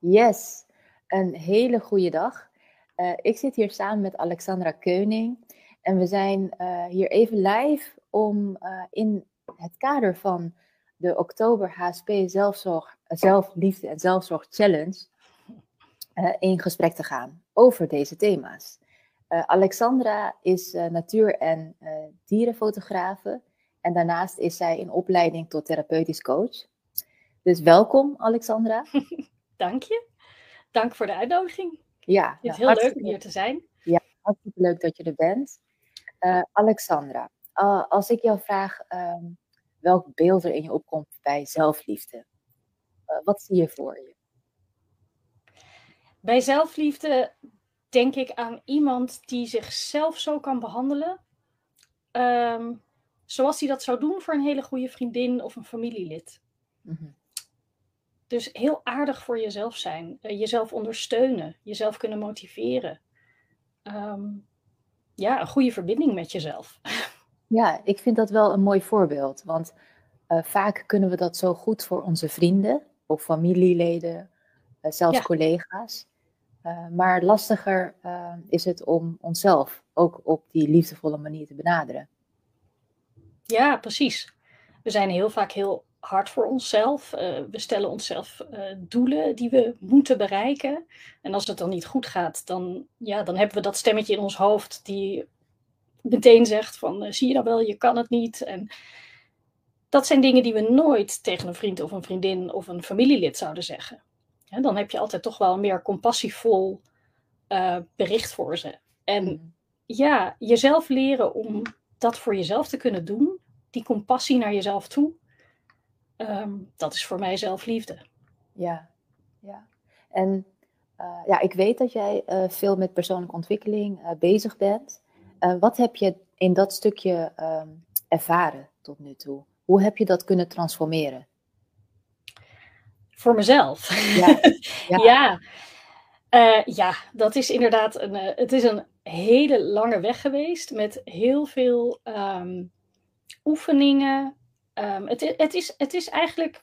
Yes, een hele goede dag. Uh, ik zit hier samen met Alexandra Keuning en we zijn uh, hier even live om uh, in het kader van de Oktober HSP Zelfzorg, Zelfliefde en Zelfzorg Challenge in gesprek te gaan over deze thema's. Alexandra is natuur- en dierenfotografe en daarnaast is zij in opleiding tot therapeutisch coach. Dus welkom, Alexandra. Dank je. Dank voor de uitnodiging. Ja, het is heel leuk om hier te zijn. Ja, hartstikke leuk dat je er bent. Uh, Alexandra, uh, als ik jou vraag um, welk beeld er in je opkomt bij zelfliefde, uh, wat zie je voor je? Bij zelfliefde denk ik aan iemand die zichzelf zo kan behandelen, um, zoals hij dat zou doen voor een hele goede vriendin of een familielid. Mm -hmm. Dus heel aardig voor jezelf zijn, uh, jezelf ondersteunen, jezelf kunnen motiveren. Um, ja, een goede verbinding met jezelf. Ja, ik vind dat wel een mooi voorbeeld. Want uh, vaak kunnen we dat zo goed voor onze vrienden of familieleden, uh, zelfs ja. collega's. maar lastiger is het om onszelf ook op die liefdevolle manier te benaderen. Ja, precies. We zijn heel vaak heel hard voor onszelf. Uh, we stellen onszelf uh, doelen die we moeten bereiken. En als het dan niet goed gaat, dan, ja, dan hebben we dat stemmetje in ons hoofd die meteen zegt van uh, zie je dan wel, je kan het niet. En dat zijn dingen die we nooit tegen een vriend of een vriendin of een familielid zouden zeggen. Ja, dan heb je altijd toch wel een meer compassievol bericht voor ze. En ja, jezelf leren om dat voor jezelf te kunnen doen, die compassie naar jezelf toe, um, dat is voor mij zelfliefde. Ja, ja. En uh, ja, ik weet dat jij uh, veel met persoonlijke ontwikkeling uh, bezig bent. wat heb je in dat stukje um, ervaren tot nu toe? Hoe heb je dat kunnen transformeren? Voor mezelf. Ja, ja. ja. ja dat is inderdaad een, het is een hele lange weg geweest met heel veel um, oefeningen, Um, het, het, is, het is eigenlijk,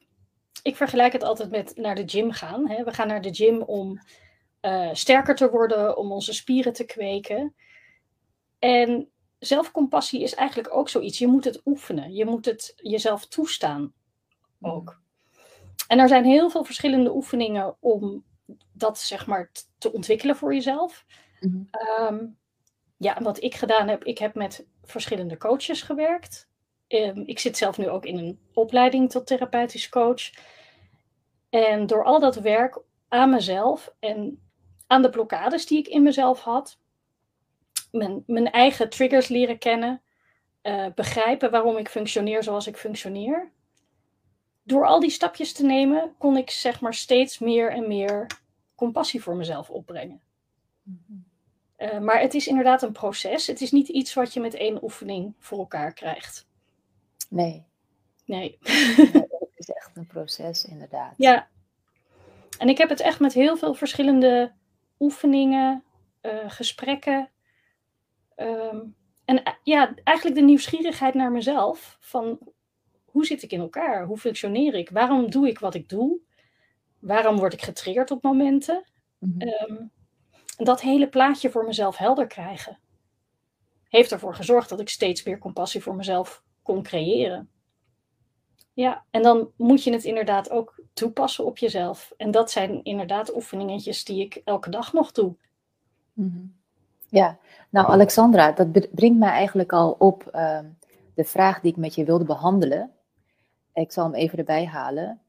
ik vergelijk het altijd met naar de gym gaan. Hè. We gaan naar de gym om uh, sterker te worden, om onze spieren te kweken. En zelfcompassie is eigenlijk ook zoiets. Je moet het oefenen. Je moet het jezelf toestaan ook. En er zijn heel veel verschillende oefeningen om dat zeg maar te ontwikkelen voor jezelf. Mm -hmm. um, ja, wat ik gedaan heb, ik heb met verschillende coaches gewerkt. Um, ik zit zelf nu ook in een opleiding tot therapeutisch coach. En door al dat werk aan mezelf en aan de blokkades die ik in mezelf had, mijn, mijn eigen triggers leren kennen, uh, begrijpen waarom ik functioneer zoals ik functioneer. Door al die stapjes te nemen, kon ik zeg maar steeds meer en meer compassie voor mezelf opbrengen. Mm-hmm. Uh, maar het is inderdaad een proces. Het is niet iets wat je met één oefening voor elkaar krijgt. Nee. Nee. het is echt een proces, inderdaad. Ja. En ik heb het echt met heel veel verschillende oefeningen, uh, gesprekken. Um, en uh, ja, eigenlijk de nieuwsgierigheid naar mezelf. Van hoe zit ik in elkaar? Hoe functioneer ik? Waarom doe ik wat ik doe? Waarom word ik getriggerd op momenten? Mm -hmm. um, en dat hele plaatje voor mezelf helder krijgen. Heeft ervoor gezorgd dat ik steeds meer compassie voor mezelf kon creëren. Ja, en dan moet je het inderdaad ook toepassen op jezelf. En dat zijn inderdaad oefeningetjes die ik elke dag nog doe. Mm-hmm. Ja, nou Alexandra, dat brengt mij eigenlijk al op uh, de vraag die ik met je wilde behandelen. Ik zal hem even erbij halen.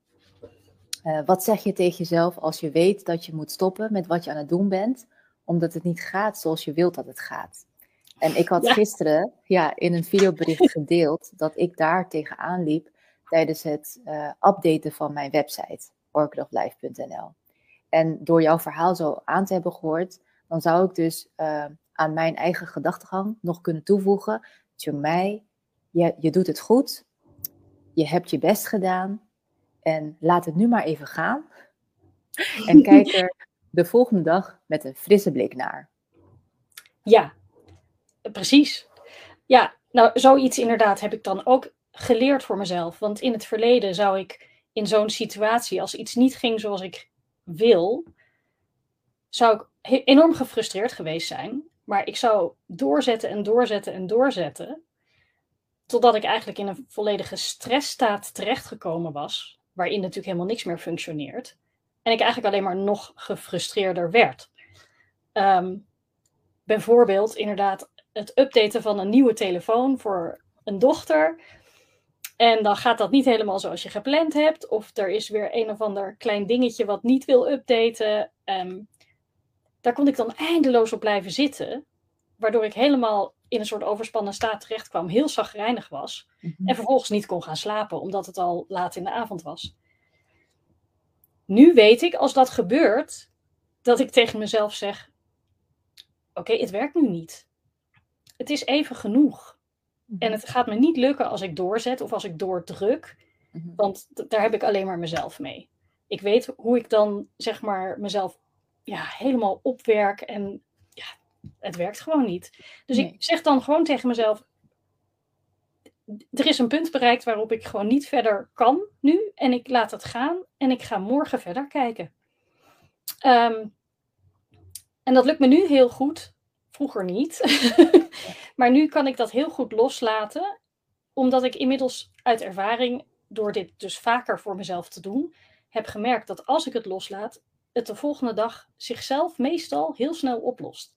Uh, wat zeg je tegen jezelf als je weet dat je moet stoppen met wat je aan het doen bent, omdat het niet gaat zoals je wilt dat het gaat? En ik had ja. gisteren ja, in een videobericht gedeeld dat ik daar tegenaan liep tijdens het uh, updaten van mijn website, orchidoflife.nl. En door jouw verhaal zo aan te hebben gehoord, dan zou ik dus uh, aan mijn eigen gedachtegang nog kunnen toevoegen: mij, je, je doet het goed, je hebt je best gedaan en laat het nu maar even gaan. En kijk er de volgende dag met een frisse blik naar. Ja, Precies. Ja, nou, zoiets inderdaad heb ik dan ook geleerd voor mezelf. Want in het verleden zou ik in zo'n situatie, als iets niet ging zoals ik wil, zou ik enorm gefrustreerd geweest zijn. Maar ik zou doorzetten en doorzetten en doorzetten. Totdat ik eigenlijk in een volledige stressstaat terechtgekomen was. Waarin natuurlijk helemaal niks meer functioneert. En ik eigenlijk alleen maar nog gefrustreerder werd. Ehm, bijvoorbeeld inderdaad het updaten van een nieuwe telefoon voor een dochter. En dan gaat dat niet helemaal zoals je gepland hebt. Of er is weer een of ander klein dingetje wat niet wil updaten. Um, daar kon ik dan eindeloos op blijven zitten. Waardoor ik helemaal in een soort overspannen staat terecht kwam. Heel zagrijnig was. Mhm. En vervolgens niet kon gaan slapen. Omdat het al laat in de avond was. Nu weet ik, als dat gebeurt, dat ik tegen mezelf zeg: Oké, het werkt nu niet. Het is even genoeg. Mhm. En het gaat me niet lukken als ik doorzet of als ik doordruk. Mhm. Want daar heb ik alleen maar mezelf mee. Ik weet hoe ik dan, zeg maar, mezelf ja, helemaal opwerk. En ja, het werkt gewoon niet. Dus ik zeg dan gewoon tegen mezelf: er is een punt bereikt waarop ik gewoon niet verder kan nu. En ik laat het gaan en ik ga morgen verder kijken. Ehm, en dat lukt me nu heel goed. Vroeger niet. maar nu kan ik dat heel goed loslaten. Omdat ik inmiddels uit ervaring, door dit dus vaker voor mezelf te doen, heb gemerkt dat als ik het loslaat, het de volgende dag zichzelf meestal heel snel oplost.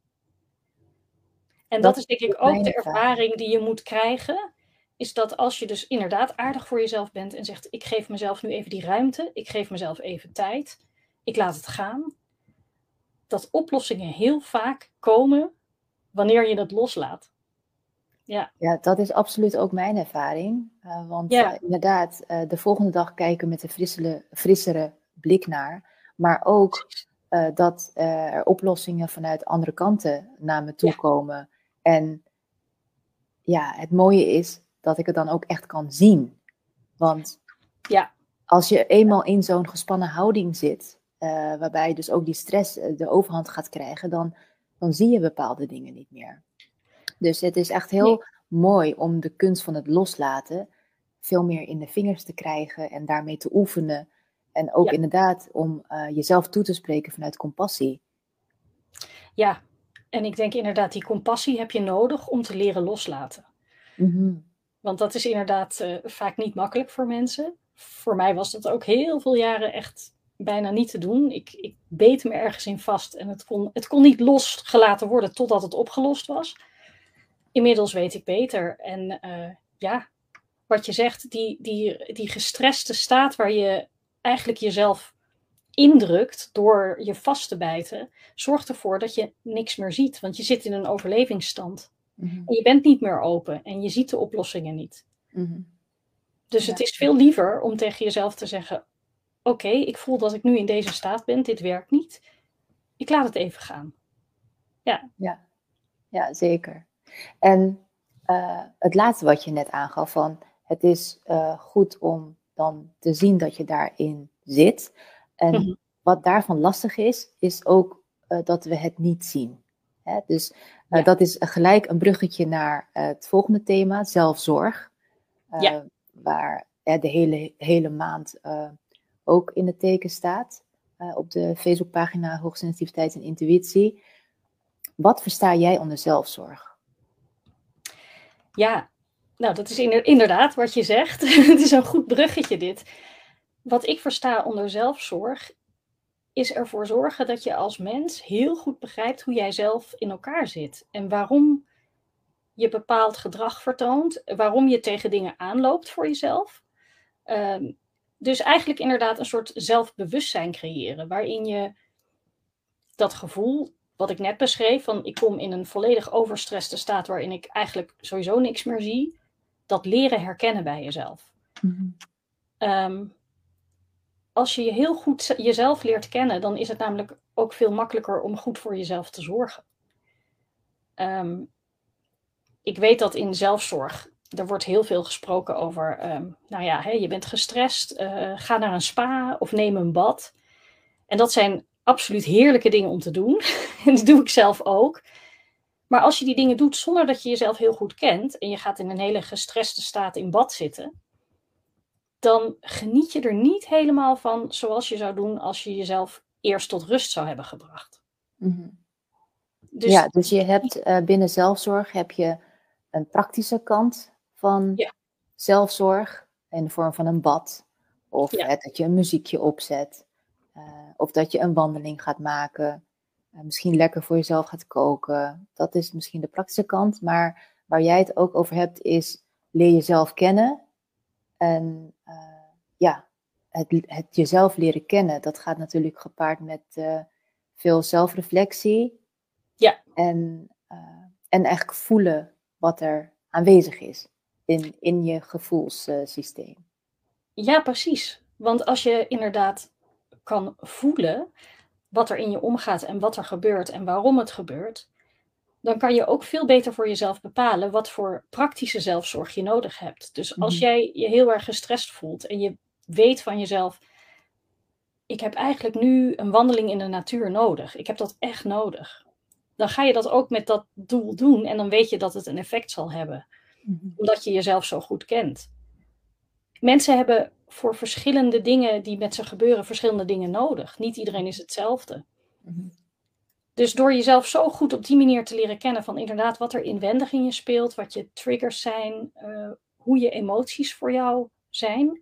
En dat, dat is denk ik ook de ervaring die je moet krijgen is dat als je dus inderdaad aardig voor jezelf bent en zegt: Ik geef mezelf nu even die ruimte, ik geef mezelf even tijd, ik laat het gaan, dat oplossingen heel vaak komen wanneer je het loslaat. Ja. ja, dat is absoluut ook mijn ervaring. Uh, want ja. uh, inderdaad, uh, de volgende dag kijken met een frissere, frissere blik naar. Maar ook dat er oplossingen vanuit andere kanten naar me toe ja. komen. En ja, het mooie is, dat ik het dan ook echt kan zien. Want ja. als je eenmaal in zo'n gespannen houding zit, waarbij dus ook die stress eh, de overhand gaat krijgen, dan, dan zie je bepaalde dingen niet meer. Dus het is echt heel mooi om de kunst van het loslaten veel meer in de vingers te krijgen en daarmee te oefenen. En ook inderdaad om uh, jezelf toe te spreken vanuit compassie. Ja, en ik denk inderdaad, die compassie heb je nodig om te leren loslaten. Mm want dat is inderdaad uh, vaak niet makkelijk voor mensen. Voor mij was dat ook heel veel jaren echt bijna niet te doen. Ik, ik beet me ergens in vast en het kon, het kon niet losgelaten worden totdat het opgelost was. Inmiddels weet ik beter. En uh, ja, wat je zegt, die, die, die gestreste staat waar je eigenlijk jezelf indrukt door je vast te bijten, zorgt ervoor dat je niks meer ziet. Want je zit in een overlevingsstand. Mhm. En je bent niet meer open en je ziet de oplossingen niet. Mhm. Dus het is veel liever om tegen jezelf te zeggen: Oké, ik voel dat ik nu in deze staat ben, dit werkt niet. Ik laat het even gaan. Ja, ja. ja zeker. En uh, het laatste wat je net aangaf, van het is uh, goed om dan te zien dat je daarin zit. En mm -hmm. wat daarvan lastig is, is ook uh, dat we het niet zien. Hè? Dus ja. dat is gelijk een bruggetje naar het volgende thema, zelfzorg. Ja. Waar de hele, hele maand ook in het teken staat. op de Facebookpagina Hoogsensitiviteit en Intuïtie. Wat versta jij onder zelfzorg? Ja, nou dat is inderdaad wat je zegt. het is een goed bruggetje dit. Wat ik versta onder zelfzorg is ervoor zorgen dat je als mens heel goed begrijpt hoe jij zelf in elkaar zit. En waarom je bepaald gedrag vertoont, waarom je tegen dingen aanloopt voor jezelf. Um, dus eigenlijk inderdaad een soort zelfbewustzijn creëren, waarin je dat gevoel, wat ik net beschreef, van ik kom in een volledig overstresste staat waarin ik eigenlijk sowieso niks meer zie, dat leren herkennen bij jezelf. Mm -hmm. um, als je je heel goed jezelf leert kennen, dan is het namelijk ook veel makkelijker om goed voor jezelf te zorgen. Um, ik weet dat in zelfzorg, er wordt heel veel gesproken over, um, nou ja, hè, je bent gestrest, uh, ga naar een spa of neem een bad. En dat zijn absoluut heerlijke dingen om te doen. en dat doe ik zelf ook. Maar als je die dingen doet zonder dat je jezelf heel goed kent en je gaat in een hele gestreste staat in bad zitten, dan geniet je er niet helemaal van zoals je zou doen als je jezelf eerst tot rust zou hebben gebracht. Mhm. dus, ja, dus je hebt uh, binnen zelfzorg heb je een praktische kant van ja. zelfzorg in de vorm van een bad. Of dat je een muziekje opzet. Uh, of dat je een wandeling gaat maken. Uh, misschien lekker voor jezelf gaat koken. Dat is misschien de praktische kant. Maar waar jij het ook over hebt, is leer jezelf kennen. En uh, ja, het, het, jezelf leren kennen, dat gaat natuurlijk gepaard met veel zelfreflectie. Ja. En, en eigenlijk voelen wat er aanwezig is in, in je gevoelssysteem. Ja, precies. Want als je inderdaad kan voelen wat er in je omgaat en wat er gebeurt en waarom het gebeurt, dan kan je ook veel beter voor jezelf bepalen wat voor praktische zelfzorg je nodig hebt. Dus als mhm. jij je heel erg gestrest voelt en je weet van jezelf, ik heb eigenlijk nu een wandeling in de natuur nodig. Ik heb dat echt nodig. Dan ga je dat ook met dat doel doen en dan weet je dat het een effect zal hebben. Mhm. Omdat je jezelf zo goed kent. Mensen hebben voor verschillende dingen die met ze gebeuren, verschillende dingen nodig. Niet iedereen is hetzelfde. Mhm. Dus door jezelf zo goed op die manier te leren kennen van inderdaad wat er inwendig in je speelt, wat je triggers zijn, uh, hoe je emoties voor jou zijn,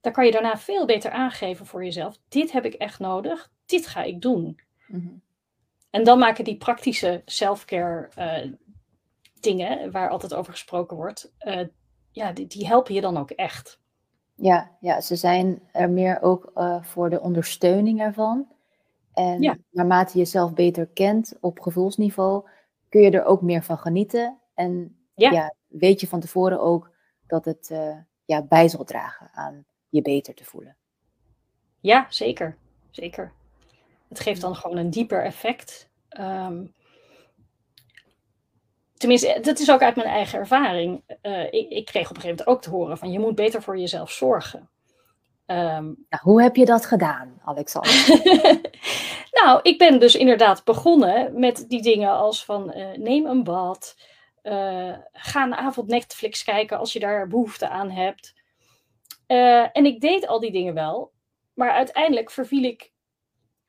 dan kan je daarna veel beter aangeven voor jezelf. Dit heb ik echt nodig, dit ga ik doen. Mhm. En dan maken die praktische self-care uh, dingen, waar altijd over gesproken wordt, uh, ja, die, die, helpen je dan ook echt. Ja, ja, ze zijn er meer ook uh, voor de ondersteuning ervan. En ja. naarmate je jezelf beter kent op gevoelsniveau, kun je er ook meer van genieten. En ja. ja weet je van tevoren ook dat het uh, ja, bij zal dragen aan je beter te voelen. Ja, zeker. Zeker. Het geeft dan gewoon een dieper effect. Um, tenminste, dat is ook uit mijn eigen ervaring. Uh, ik, ik, kreeg op een gegeven moment ook te horen van je moet beter voor jezelf zorgen. Um, nou, hoe heb je dat gedaan, Alexander? nou, ik ben dus inderdaad begonnen met die dingen als van uh, neem een bad, uh, ga een avond Netflix kijken als je daar behoefte aan hebt. en ik deed al die dingen wel, maar uiteindelijk verviel ik,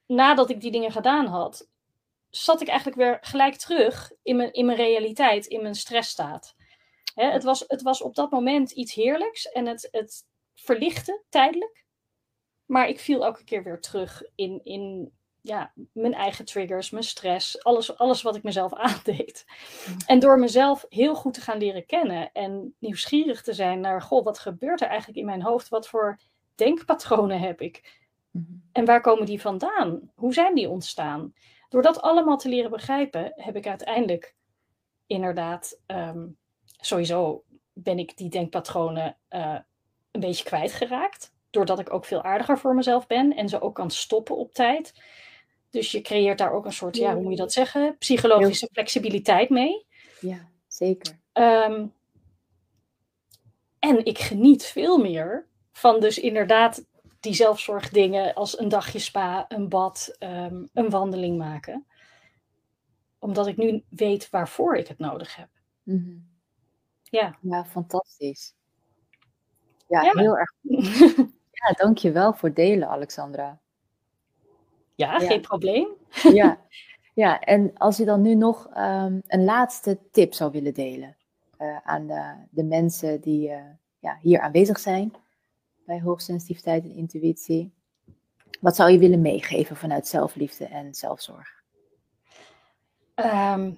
nadat ik die dingen gedaan had, zat ik eigenlijk weer gelijk terug in mijn, in mijn realiteit, in mijn stressstaat. Hè, het, was, het was op dat moment iets heerlijks en het, het verlichtte tijdelijk. Maar ik viel elke keer weer terug in, in ja, mijn eigen triggers, mijn stress, alles, alles wat ik mezelf aandeed. En door mezelf heel goed te gaan leren kennen en nieuwsgierig te zijn naar, goh, wat gebeurt er eigenlijk in mijn hoofd? Wat voor denkpatronen heb ik? Mhm. En waar komen die vandaan? Hoe zijn die ontstaan? Door dat allemaal te leren begrijpen, heb ik uiteindelijk inderdaad, ehm, sowieso ben ik die denkpatronen uh, een beetje kwijtgeraakt. Doordat ik ook veel aardiger voor mezelf ben en ze ook kan stoppen op tijd. Dus je creëert daar ook een soort, ja, hoe moet je dat zeggen? Psychologische flexibiliteit mee. Ja, zeker. Um, en ik geniet veel meer van dus inderdaad die zelfzorgdingen als een dagje spa, een bad, um, een wandeling maken. Omdat ik nu weet waarvoor ik het nodig heb. Mm -hmm. Ja. Ja, fantastisch. Ja, ja heel erg. ja, dankjewel voor delen, Alexandra. Ja, ja. geen probleem. ja. ja, en als je dan nu nog um, een laatste tip zou willen delen uh, aan de, de, mensen die uh, ja, hier aanwezig zijn bij hoogsensitiviteit en intuïtie. Wat zou je willen meegeven vanuit zelfliefde en zelfzorg? Um,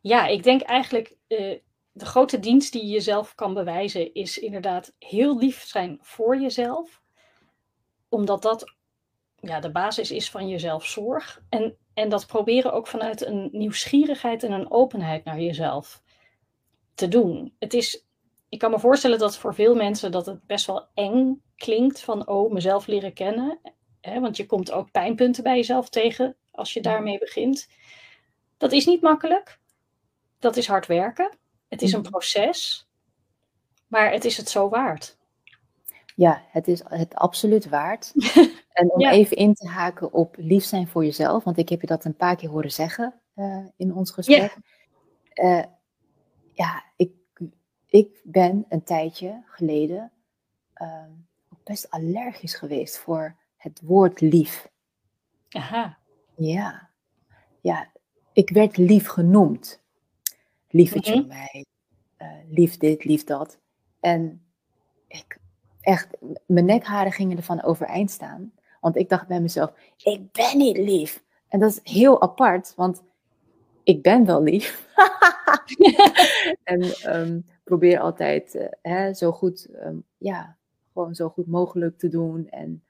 ja, ik denk eigenlijk uh, de grote dienst die je jezelf kan bewijzen is inderdaad heel lief zijn voor jezelf. Omdat dat ja, de basis is van je zelfzorg. En, en dat proberen ook vanuit een nieuwsgierigheid en een openheid naar jezelf te doen. Het is ik kan me voorstellen dat voor veel mensen dat het best wel eng klinkt van, oh, mezelf leren kennen. Hè, want je komt ook pijnpunten bij jezelf tegen als je daarmee begint. Dat is niet makkelijk. Dat is hard werken. Het is een mhm. proces. Maar het is het zo waard. Ja, het is het absoluut waard. en om even in te haken op lief zijn voor jezelf, want ik heb je dat een paar keer horen zeggen uh, in ons gesprek. Ja, uh, ja ik ik ben een tijdje geleden uh, best allergisch geweest voor het woord lief. Aha. Ja. Ja, ik werd lief genoemd. Lievetje mm mij. Uh, lief dit, lief dat. En ik, echt, mijn nekharen gingen ervan overeind staan. Want ik dacht bij mezelf, ik ben niet lief. En dat is heel apart, want ik ben wel lief. en um, probeer altijd uh, hè, zo goed, um, ja, gewoon zo goed mogelijk te doen. En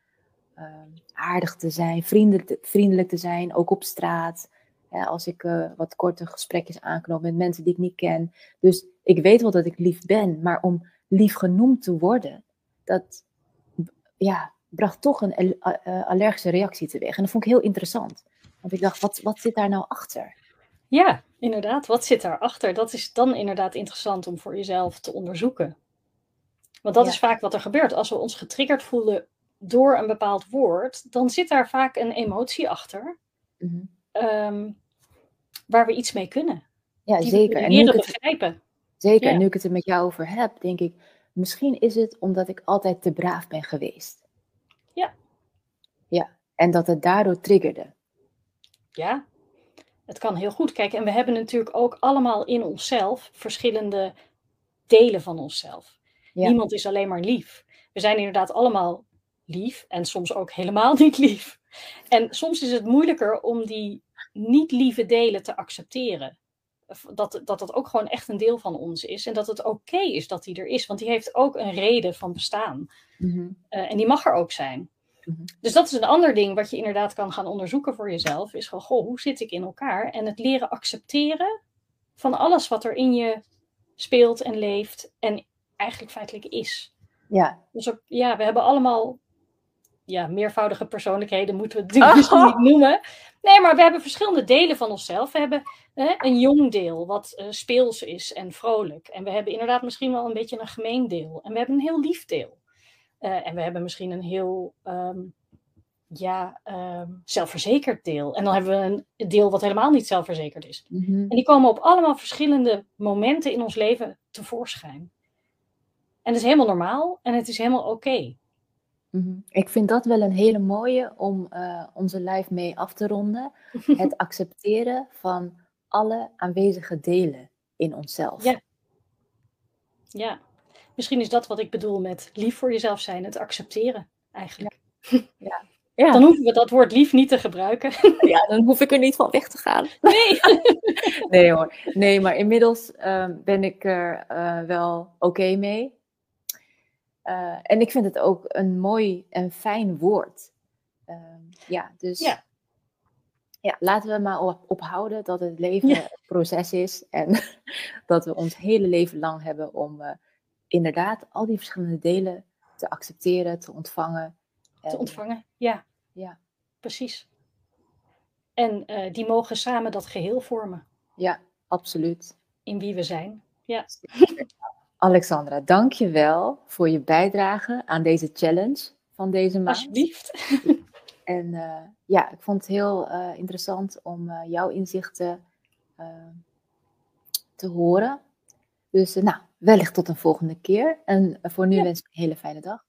um, aardig te zijn, vriendelijk, vriendelijk te zijn, ook op straat. Hè, als ik uh, wat korte gesprekjes aanknoop met mensen die ik niet ken. Dus ik weet wel dat ik lief ben, maar om lief genoemd te worden, dat ja, bracht toch een uh, allergische reactie teweeg. En dat vond ik heel interessant. Want ik dacht, wat, wat zit daar nou achter? Ja, inderdaad. Wat zit daarachter? Dat is dan inderdaad interessant om voor jezelf te onderzoeken. Want dat is vaak wat er gebeurt. Als we ons getriggerd voelen door een bepaald woord, dan zit daar vaak een emotie achter. Mhm. Ehm, waar we iets mee kunnen. Ja, zeker. en nu begrijpen. zeker. En nu ik het er met jou over heb, denk ik, misschien is het omdat ik altijd te braaf ben geweest. Ja. Ja, en dat het daardoor triggerde. Ja, het kan heel goed. Kijk, en we hebben natuurlijk ook allemaal in onszelf verschillende delen van onszelf. Niemand is alleen maar lief. We zijn inderdaad allemaal lief en soms ook helemaal niet lief. En soms is het moeilijker om die niet lieve delen te accepteren. Dat, dat dat ook gewoon echt een deel van ons is. En dat het oké is dat die er is. Want die heeft ook een reden van bestaan. Mhm. Eh, en die mag er ook zijn. Mhm. Dus dat is een ander ding wat je inderdaad kan gaan onderzoeken voor jezelf. Is gewoon, goh, hoe zit ik in elkaar? En het leren accepteren van alles wat er in je speelt en leeft. En eigenlijk feitelijk is. Ja. Dus ook, ja, we hebben allemaal ja, meervoudige persoonlijkheden, moeten we het dus oh. niet noemen. Nee, maar we hebben verschillende delen van onszelf. We hebben hè, een jong deel, wat uh, speels is en vrolijk. En we hebben inderdaad misschien wel een beetje een gemeen deel. En we hebben een heel lief deel. Uh, en we hebben misschien een heel um, ja, um, zelfverzekerd deel. En dan hebben we een deel wat helemaal niet zelfverzekerd is. Mm -hmm. En die komen op allemaal verschillende momenten in ons leven tevoorschijn. En dat is helemaal normaal en het is helemaal oké. Okay. Mm -hmm. Ik vind dat wel een hele mooie om uh, onze live mee af te ronden. het accepteren van alle aanwezige delen in onszelf. Ja. Ja, Misschien is dat wat ik bedoel met lief voor jezelf zijn, het accepteren eigenlijk. Ja. ja. Dan hoeven we dat woord lief niet te gebruiken. Ja, dan hoef ik er niet van weg te gaan. Nee. nee hoor. Nee, maar inmiddels uh, ben ik er uh, wel oké okay mee. Uh, en ik vind het ook een mooi en fijn woord. Ehm, ja, dus ja. ja. laten we maar op, ophouden dat het leven een proces is. En dat we ons hele leven lang hebben om eh, inderdaad al die verschillende delen te accepteren, te ontvangen. Te ontvangen, ja. Ja. Precies. En uh, die mogen samen dat geheel vormen. Ja, absoluut. In wie we zijn. Ja. Alexandra, dank je wel voor je bijdrage aan deze challenge van deze maand. Alsjeblieft. En uh, ja, ik vond het heel uh, interessant om jouw inzichten te horen. Dus nou, wellicht tot een volgende keer. En voor nu wens ik een hele fijne dag.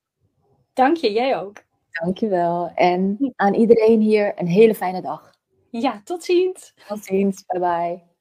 Dank je, jij ook. Dank je wel. En aan iedereen hier een hele fijne dag. Ja, tot ziens. Tot ziens. Bye bye.